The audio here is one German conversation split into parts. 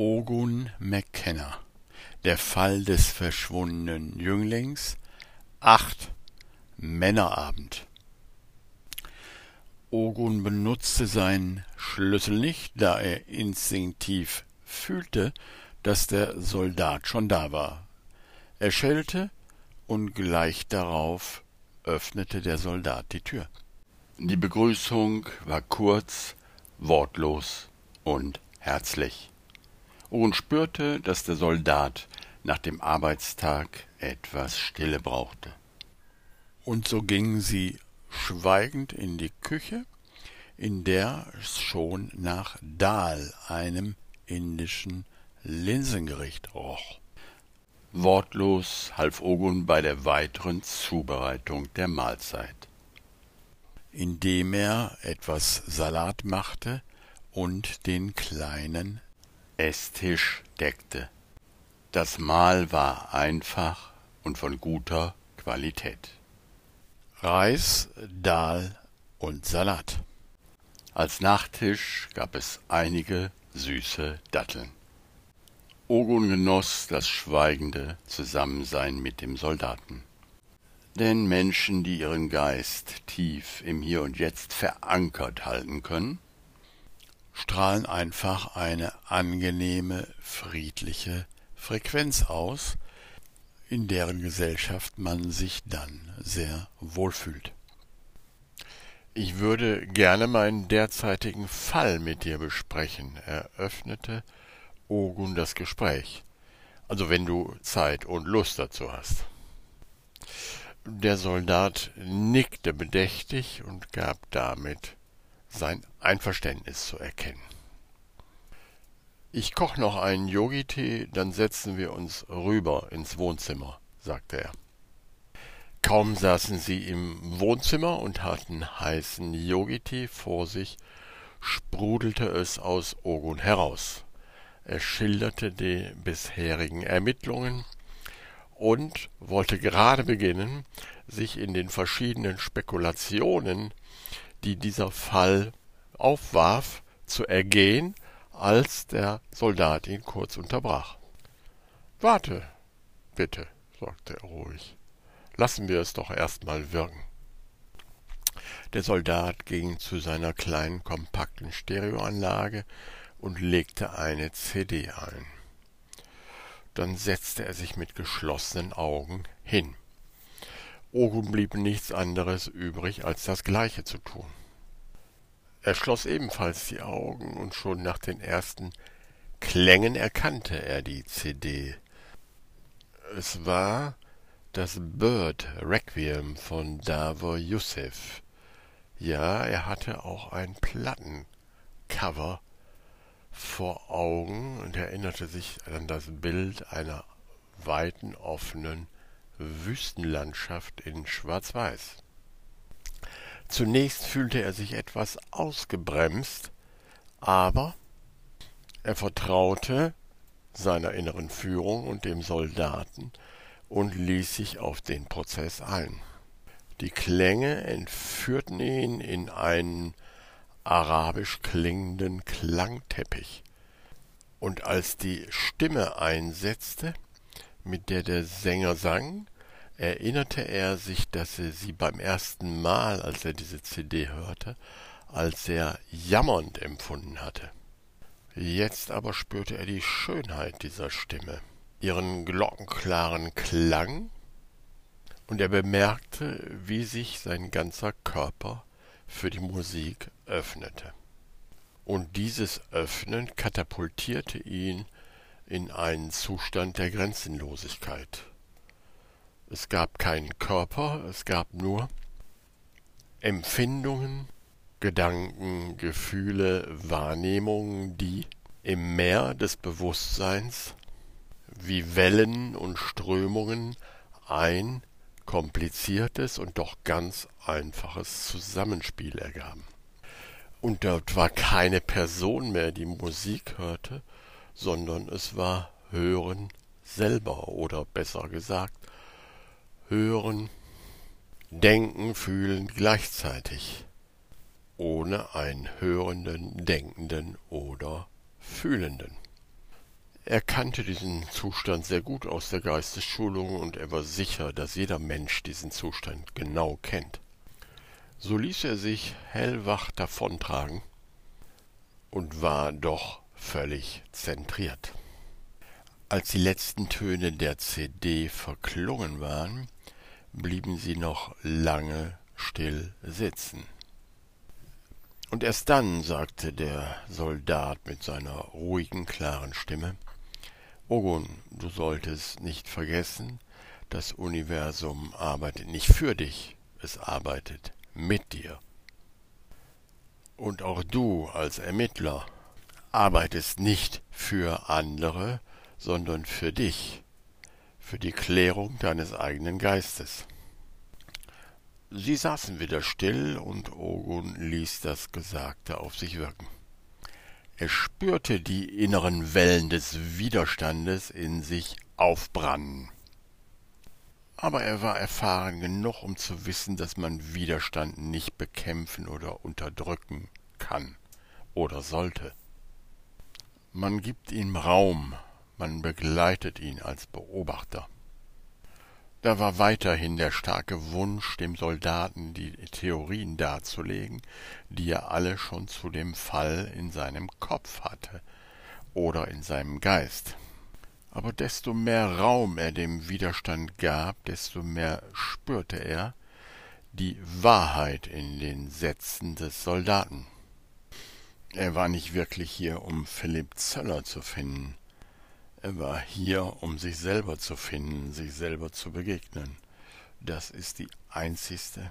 Ogun McKenna Der Fall des verschwundenen Jünglings acht Männerabend Ogun benutzte seinen Schlüssel nicht, da er instinktiv fühlte, dass der Soldat schon da war. Er schellte, und gleich darauf öffnete der Soldat die Tür. Die Begrüßung war kurz, wortlos und herzlich. Owen spürte, dass der Soldat nach dem Arbeitstag etwas Stille brauchte. Und so gingen sie schweigend in die Küche, in der es schon nach Dal, einem indischen Linsengericht, roch. Wortlos half Ogun bei der weiteren Zubereitung der Mahlzeit, indem er etwas Salat machte und den kleinen Esstisch deckte. Das Mahl war einfach und von guter Qualität. Reis, Dahl und Salat. Als Nachtisch gab es einige süße Datteln. Ogun genoss das schweigende Zusammensein mit dem Soldaten. Denn Menschen, die ihren Geist tief im Hier und Jetzt verankert halten können, strahlen einfach eine angenehme, friedliche Frequenz aus, in deren Gesellschaft man sich dann sehr wohlfühlt. Ich würde gerne meinen derzeitigen Fall mit dir besprechen, eröffnete Ogun das Gespräch. Also wenn du Zeit und Lust dazu hast. Der Soldat nickte bedächtig und gab damit sein Einverständnis zu erkennen. Ich koch noch einen Yogi-Tee, dann setzen wir uns rüber ins Wohnzimmer, sagte er. Kaum saßen sie im Wohnzimmer und hatten heißen Yogi-Tee vor sich, sprudelte es aus Ogun heraus. Er schilderte die bisherigen Ermittlungen und wollte gerade beginnen, sich in den verschiedenen Spekulationen, die dieser Fall aufwarf, zu ergehen, als der Soldat ihn kurz unterbrach. Warte, bitte, sagte er ruhig. Lassen wir es doch erst mal wirken. Der Soldat ging zu seiner kleinen kompakten Stereoanlage und legte eine CD ein. Dann setzte er sich mit geschlossenen Augen hin. Ogun blieb nichts anderes übrig, als das Gleiche zu tun. Er schloss ebenfalls die Augen, und schon nach den ersten Klängen erkannte er die CD. Es war das Bird Requiem von Davor Youssef. Ja, er hatte auch ein Plattencover vor Augen und erinnerte sich an das Bild einer weiten, offenen Wüstenlandschaft in Schwarz-Weiß. Zunächst fühlte er sich etwas ausgebremst, aber er vertraute seiner inneren Führung und dem Soldaten und ließ sich auf den Prozess ein. Die Klänge entführten ihn in einen arabisch klingenden Klangteppich. Und als die Stimme einsetzte, mit der der Sänger sang, erinnerte er sich, dass er sie beim ersten Mal, als er diese CD hörte, als sehr jammernd empfunden hatte. Jetzt aber spürte er die Schönheit dieser Stimme, ihren glockenklaren Klang, und er bemerkte, wie sich sein ganzer Körper für die Musik öffnete. Und dieses Öffnen katapultierte ihn in einen Zustand der Grenzenlosigkeit. Es gab keinen Körper, es gab nur Empfindungen, Gedanken, Gefühle, Wahrnehmungen, die im Meer des Bewusstseins wie Wellen und Strömungen ein kompliziertes und doch ganz einfaches Zusammenspiel ergaben. Und dort war keine Person mehr, die Musik hörte, sondern es war Hören selber oder besser gesagt Hören, Denken, Fühlen gleichzeitig, ohne einen Hörenden, Denkenden oder Fühlenden. Er kannte diesen Zustand sehr gut aus der Geistesschulung und er war sicher, dass jeder Mensch diesen Zustand genau kennt. So ließ er sich hellwach davontragen und war doch völlig zentriert. Als die letzten Töne der CD verklungen waren, blieben sie noch lange still sitzen. Und erst dann sagte der Soldat mit seiner ruhigen, klaren Stimme Ogun, du solltest nicht vergessen, das Universum arbeitet nicht für dich, es arbeitet mit dir. Und auch du als Ermittler arbeitest nicht für andere, sondern für dich, für die Klärung deines eigenen Geistes. Sie saßen wieder still, und Ogun ließ das Gesagte auf sich wirken. Er spürte die inneren Wellen des Widerstandes in sich aufbrannen. Aber er war erfahren genug, um zu wissen, dass man Widerstand nicht bekämpfen oder unterdrücken kann oder sollte. Man gibt ihm Raum, man begleitet ihn als Beobachter. Da war weiterhin der starke Wunsch, dem Soldaten die Theorien darzulegen, die er alle schon zu dem Fall in seinem Kopf hatte oder in seinem Geist. Aber desto mehr Raum er dem Widerstand gab, desto mehr spürte er die Wahrheit in den Sätzen des Soldaten. Er war nicht wirklich hier, um Philipp Zöller zu finden. Er war hier, um sich selber zu finden, sich selber zu begegnen. Das ist die einzigste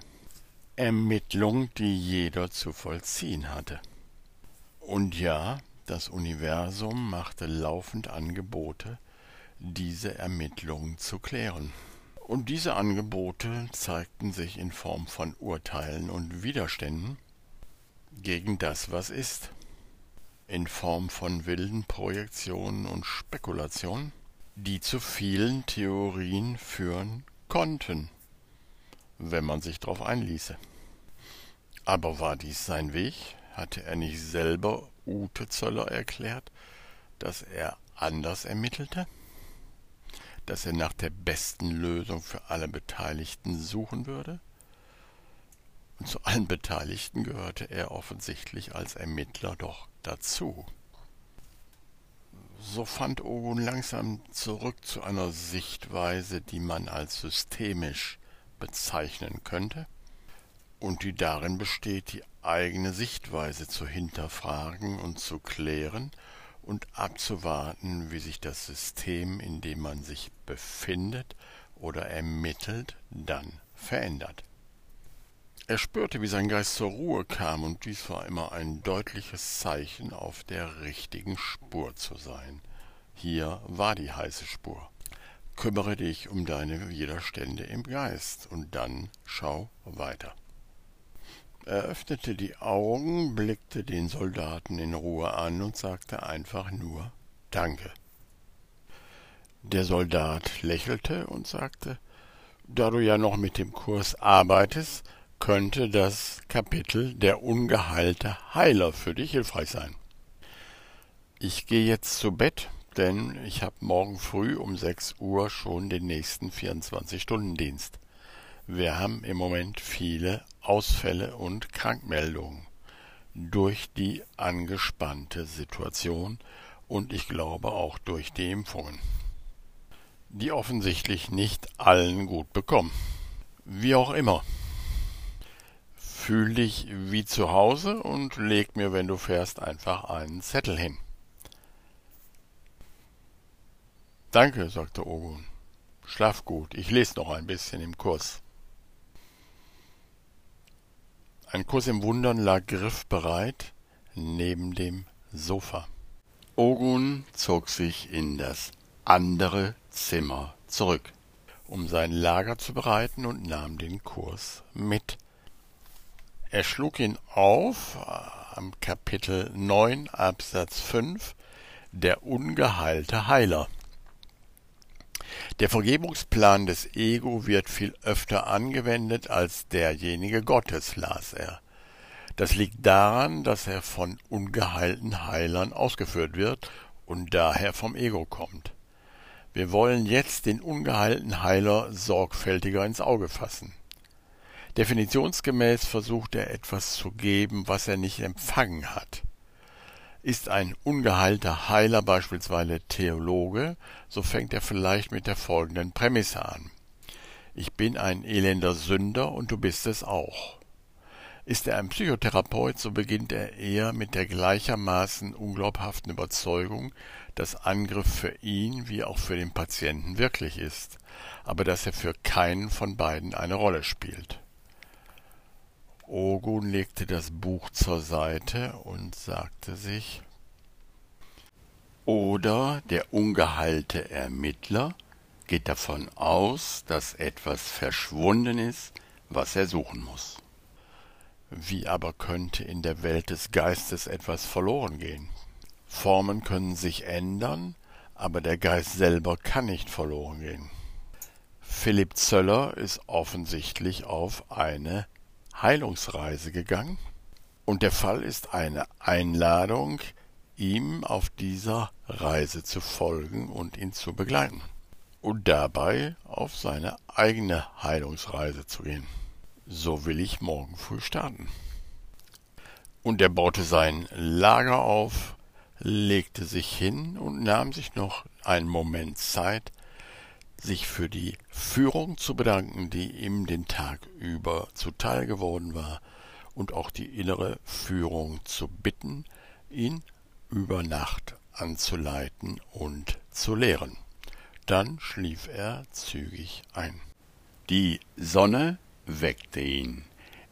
Ermittlung, die jeder zu vollziehen hatte. Und ja, das Universum machte laufend Angebote, diese Ermittlungen zu klären. Und diese Angebote zeigten sich in Form von Urteilen und Widerständen gegen das, was ist, in Form von wilden Projektionen und Spekulationen, die zu vielen Theorien führen konnten, wenn man sich darauf einließe. Aber war dies sein Weg? Hatte er nicht selber Ute Zöller erklärt, dass er anders ermittelte? dass er nach der besten Lösung für alle Beteiligten suchen würde? Und zu allen Beteiligten gehörte er offensichtlich als Ermittler doch dazu. So fand Ogun langsam zurück zu einer Sichtweise, die man als systemisch bezeichnen könnte, und die darin besteht, die eigene Sichtweise zu hinterfragen und zu klären und abzuwarten, wie sich das System, in dem man sich befindet oder ermittelt, dann verändert. Er spürte, wie sein Geist zur Ruhe kam, und dies war immer ein deutliches Zeichen, auf der richtigen Spur zu sein. Hier war die heiße Spur. Kümmere dich um deine Widerstände im Geist, und dann schau weiter. Er öffnete die Augen, blickte den Soldaten in Ruhe an und sagte einfach nur Danke. Der Soldat lächelte und sagte Da du ja noch mit dem Kurs arbeitest, könnte das Kapitel Der ungeheilte Heiler für dich hilfreich sein. Ich gehe jetzt zu Bett, denn ich habe morgen früh um sechs Uhr schon den nächsten 24-Stunden-Dienst. Wir haben im Moment viele Ausfälle und Krankmeldungen durch die angespannte Situation und ich glaube auch durch die Impfungen, die offensichtlich nicht allen gut bekommen. Wie auch immer. Fühl dich wie zu Hause und leg mir, wenn du fährst, einfach einen Zettel hin. Danke, sagte Ogun. Schlaf gut, ich lese noch ein bisschen im Kurs. Ein Kurs im Wundern lag griffbereit neben dem Sofa. Ogun zog sich in das andere Zimmer zurück, um sein Lager zu bereiten und nahm den Kurs mit. Er schlug ihn auf äh, am Kapitel 9 Absatz 5 Der ungeheilte Heiler. Der Vergebungsplan des Ego wird viel öfter angewendet als derjenige Gottes, las er. Das liegt daran, dass er von ungeheilten Heilern ausgeführt wird und daher vom Ego kommt. Wir wollen jetzt den ungeheilten Heiler sorgfältiger ins Auge fassen. Definitionsgemäß versucht er etwas zu geben, was er nicht empfangen hat. Ist ein ungeheilter Heiler beispielsweise Theologe, so fängt er vielleicht mit der folgenden Prämisse an. Ich bin ein elender Sünder und du bist es auch. Ist er ein Psychotherapeut, so beginnt er eher mit der gleichermaßen unglaubhaften Überzeugung, dass Angriff für ihn wie auch für den Patienten wirklich ist, aber dass er für keinen von beiden eine Rolle spielt. Ogun legte das Buch zur Seite und sagte sich Oder der ungeheilte Ermittler geht davon aus, dass etwas verschwunden ist, was er suchen muss. Wie aber könnte in der Welt des Geistes etwas verloren gehen? Formen können sich ändern, aber der Geist selber kann nicht verloren gehen. Philipp Zöller ist offensichtlich auf eine Heilungsreise gegangen und der Fall ist eine Einladung, ihm auf dieser Reise zu folgen und ihn zu begleiten und dabei auf seine eigene Heilungsreise zu gehen. So will ich morgen früh starten. Und er baute sein Lager auf, legte sich hin und nahm sich noch einen Moment Zeit, sich für die Führung zu bedanken, die ihm den Tag über zuteil geworden war, und auch die innere Führung zu bitten, ihn über Nacht anzuleiten und zu lehren. Dann schlief er zügig ein. Die Sonne weckte ihn,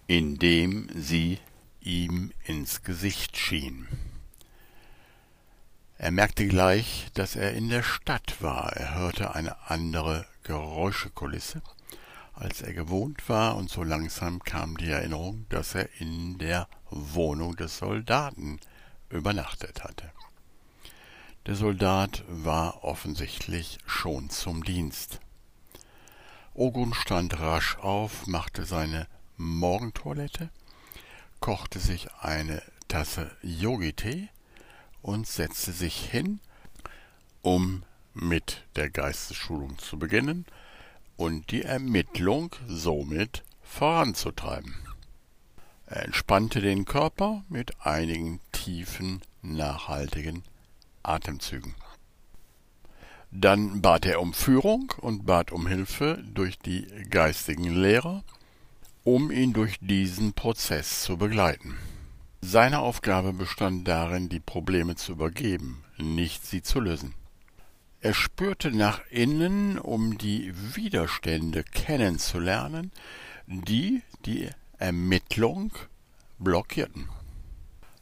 indem sie ihm ins Gesicht schien. Er merkte gleich, dass er in der Stadt war. Er hörte eine andere Geräuschekulisse, als er gewohnt war, und so langsam kam die Erinnerung, dass er in der Wohnung des Soldaten übernachtet hatte. Der Soldat war offensichtlich schon zum Dienst. Ogun stand rasch auf, machte seine Morgentoilette, kochte sich eine Tasse Yogi-Tee und setzte sich hin, um mit der Geistesschulung zu beginnen und die Ermittlung somit voranzutreiben. Er entspannte den Körper mit einigen tiefen, nachhaltigen Atemzügen. Dann bat er um Führung und bat um Hilfe durch die geistigen Lehrer, um ihn durch diesen Prozess zu begleiten. Seine Aufgabe bestand darin, die Probleme zu übergeben, nicht sie zu lösen. Er spürte nach innen, um die Widerstände kennenzulernen, die die Ermittlung blockierten.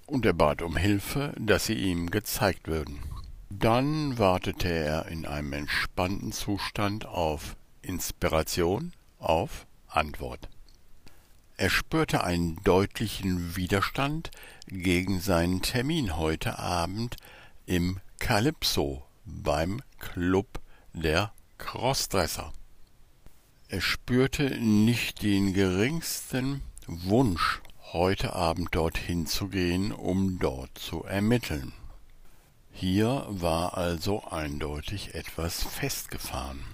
Und er bat um Hilfe, dass sie ihm gezeigt würden. Dann wartete er in einem entspannten Zustand auf Inspiration, auf Antwort. Er spürte einen deutlichen Widerstand gegen seinen Termin heute Abend im Calypso beim Club der Crossdresser. Er spürte nicht den geringsten Wunsch, heute Abend dorthin zu gehen, um dort zu ermitteln. Hier war also eindeutig etwas festgefahren.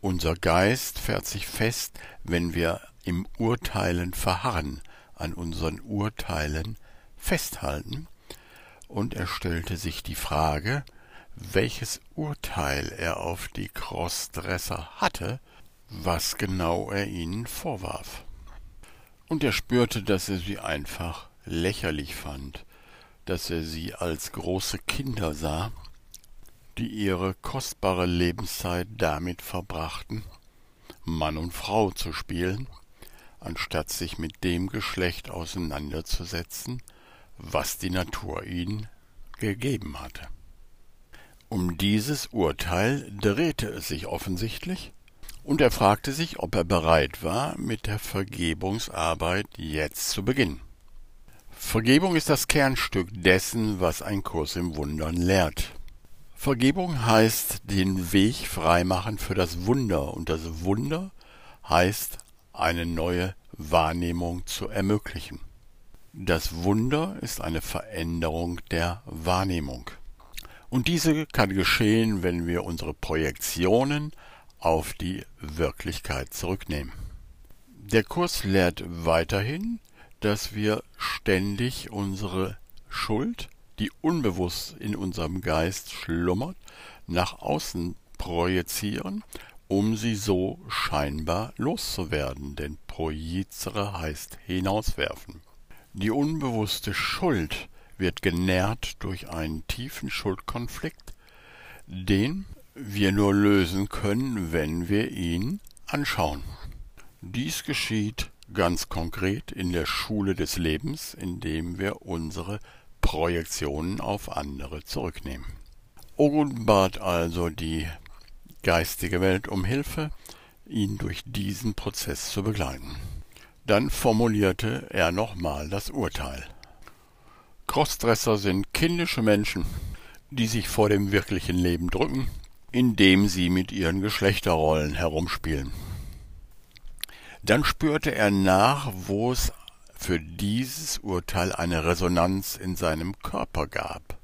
Unser Geist fährt sich fest, wenn wir im Urteilen verharren, an unseren Urteilen festhalten, und er stellte sich die Frage, welches Urteil er auf die Crossdresser hatte, was genau er ihnen vorwarf. Und er spürte, dass er sie einfach lächerlich fand, dass er sie als große Kinder sah, die ihre kostbare Lebenszeit damit verbrachten, Mann und Frau zu spielen, anstatt sich mit dem Geschlecht auseinanderzusetzen, was die Natur ihnen gegeben hatte. Um dieses Urteil drehte es sich offensichtlich, und er fragte sich, ob er bereit war, mit der Vergebungsarbeit jetzt zu beginnen. Vergebung ist das Kernstück dessen, was ein Kurs im Wundern lehrt. Vergebung heißt den Weg freimachen für das Wunder, und das Wunder heißt eine neue Wahrnehmung zu ermöglichen. Das Wunder ist eine Veränderung der Wahrnehmung. Und diese kann geschehen, wenn wir unsere Projektionen auf die Wirklichkeit zurücknehmen. Der Kurs lehrt weiterhin, dass wir ständig unsere Schuld, die unbewusst in unserem Geist schlummert, nach außen projizieren, um sie so scheinbar loszuwerden, denn projizere heißt hinauswerfen. Die unbewusste Schuld wird genährt durch einen tiefen Schuldkonflikt, den wir nur lösen können, wenn wir ihn anschauen. Dies geschieht ganz konkret in der Schule des Lebens, indem wir unsere Projektionen auf andere zurücknehmen. Ogun bat also die geistige Welt um Hilfe, ihn durch diesen Prozess zu begleiten. Dann formulierte er nochmal das Urteil. Crossdresser sind kindische Menschen, die sich vor dem wirklichen Leben drücken, indem sie mit ihren Geschlechterrollen herumspielen. Dann spürte er nach, wo es für dieses Urteil eine Resonanz in seinem Körper gab.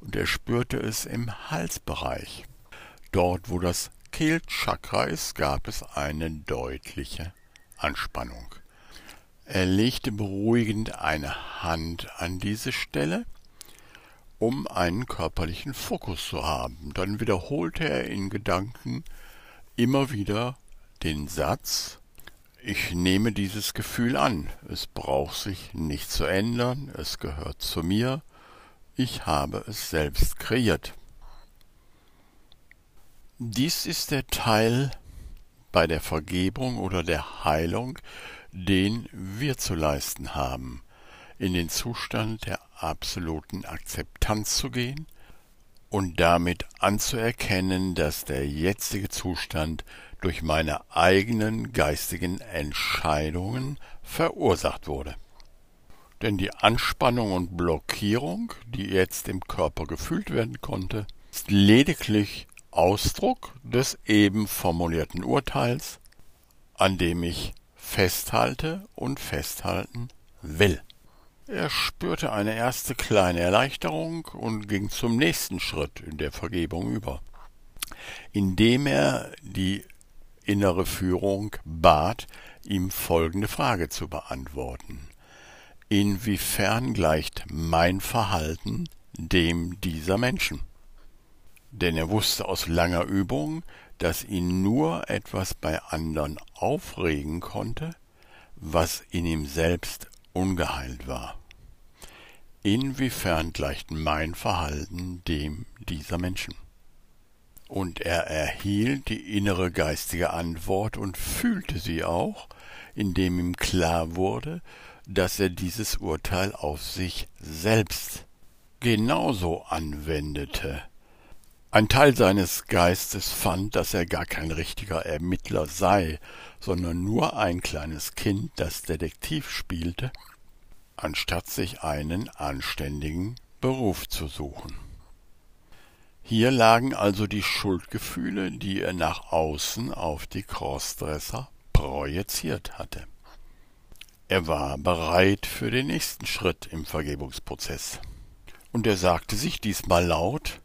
Und er spürte es im Halsbereich. Dort, wo das Kehlchakra ist, gab es eine deutliche Anspannung. Er legte beruhigend eine Hand an diese Stelle, um einen körperlichen Fokus zu haben. Dann wiederholte er in Gedanken immer wieder den Satz Ich nehme dieses Gefühl an, es braucht sich nicht zu ändern, es gehört zu mir, ich habe es selbst kreiert. Dies ist der Teil bei der Vergebung oder der Heilung, den wir zu leisten haben, in den Zustand der absoluten Akzeptanz zu gehen und damit anzuerkennen, dass der jetzige Zustand durch meine eigenen geistigen Entscheidungen verursacht wurde. Denn die Anspannung und Blockierung, die jetzt im Körper gefühlt werden konnte, ist lediglich Ausdruck des eben formulierten Urteils, an dem ich festhalte und festhalten will. Er spürte eine erste kleine Erleichterung und ging zum nächsten Schritt in der Vergebung über, indem er die innere Führung bat, ihm folgende Frage zu beantworten. Inwiefern gleicht mein Verhalten dem dieser Menschen? Denn er wusste aus langer Übung, dass ihn nur etwas bei andern aufregen konnte, was in ihm selbst ungeheilt war. Inwiefern gleicht mein Verhalten dem dieser Menschen? Und er erhielt die innere geistige Antwort und fühlte sie auch, indem ihm klar wurde, dass er dieses Urteil auf sich selbst genauso anwendete, ein Teil seines Geistes fand, dass er gar kein richtiger Ermittler sei, sondern nur ein kleines Kind, das Detektiv spielte, anstatt sich einen anständigen Beruf zu suchen. Hier lagen also die Schuldgefühle, die er nach außen auf die Crossdresser projiziert hatte. Er war bereit für den nächsten Schritt im Vergebungsprozess. Und er sagte sich diesmal laut,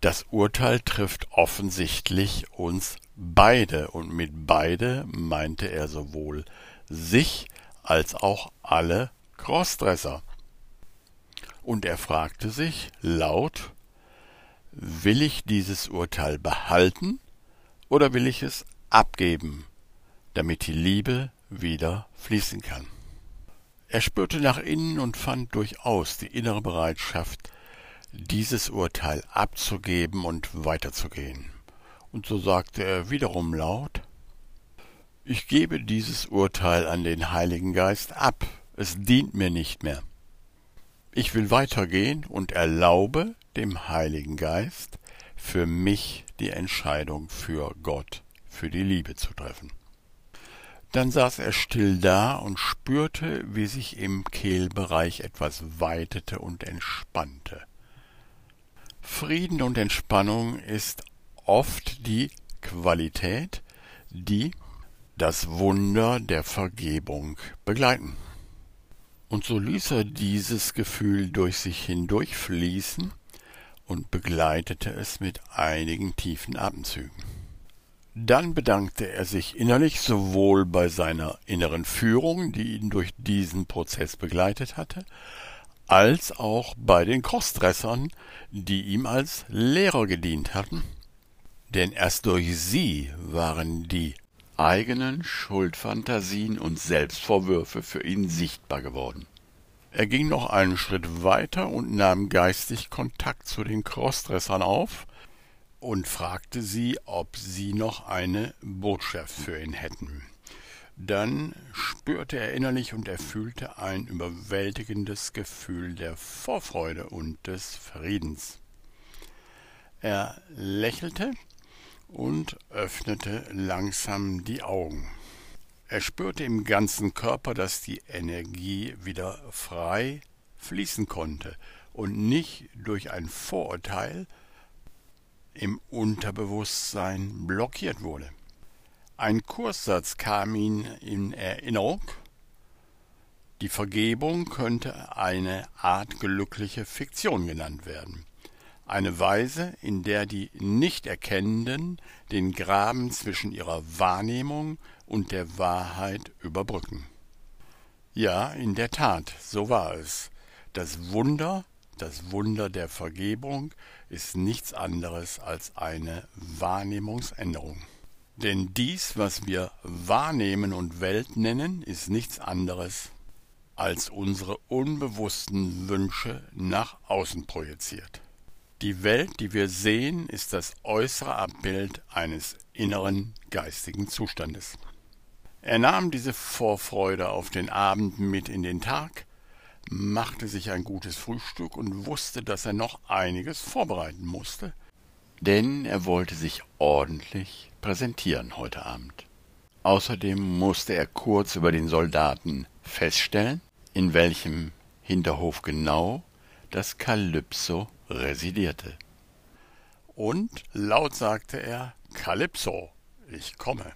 das Urteil trifft offensichtlich uns beide, und mit beide meinte er sowohl sich als auch alle Crossdresser. Und er fragte sich laut, will ich dieses Urteil behalten oder will ich es abgeben, damit die Liebe wieder fließen kann? Er spürte nach innen und fand durchaus die innere Bereitschaft, dieses Urteil abzugeben und weiterzugehen. Und so sagte er wiederum laut Ich gebe dieses Urteil an den Heiligen Geist ab, es dient mir nicht mehr. Ich will weitergehen und erlaube dem Heiligen Geist, für mich die Entscheidung für Gott, für die Liebe zu treffen. Dann saß er still da und spürte, wie sich im Kehlbereich etwas weitete und entspannte. Frieden und Entspannung ist oft die Qualität, die das Wunder der Vergebung begleiten. Und so ließ er dieses Gefühl durch sich hindurchfließen und begleitete es mit einigen tiefen Atemzügen. Dann bedankte er sich innerlich sowohl bei seiner inneren Führung, die ihn durch diesen Prozess begleitet hatte, als auch bei den Crossdressern, die ihm als Lehrer gedient hatten. Denn erst durch sie waren die eigenen Schuldfantasien und Selbstvorwürfe für ihn sichtbar geworden. Er ging noch einen Schritt weiter und nahm geistig Kontakt zu den Crossdressern auf und fragte sie, ob sie noch eine Botschaft für ihn hätten. Dann spürte er innerlich und er fühlte ein überwältigendes Gefühl der Vorfreude und des Friedens. Er lächelte und öffnete langsam die Augen. Er spürte im ganzen Körper, dass die Energie wieder frei fließen konnte und nicht durch ein Vorurteil im Unterbewusstsein blockiert wurde. Ein Kurssatz kam ihm in Erinnerung. Die Vergebung könnte eine Art glückliche Fiktion genannt werden eine Weise, in der die Nichterkennenden den Graben zwischen ihrer Wahrnehmung und der Wahrheit überbrücken. Ja, in der Tat, so war es. Das Wunder, das Wunder der Vergebung ist nichts anderes als eine Wahrnehmungsänderung. Denn dies, was wir wahrnehmen und Welt nennen, ist nichts anderes als unsere unbewussten Wünsche nach außen projiziert. Die Welt, die wir sehen, ist das äußere Abbild eines inneren geistigen Zustandes. Er nahm diese Vorfreude auf den Abend mit in den Tag, machte sich ein gutes Frühstück und wusste, dass er noch einiges vorbereiten musste, denn er wollte sich ordentlich präsentieren heute Abend. Außerdem musste er kurz über den Soldaten feststellen, in welchem Hinterhof genau das Kalypso residierte. Und laut sagte er Kalypso, ich komme.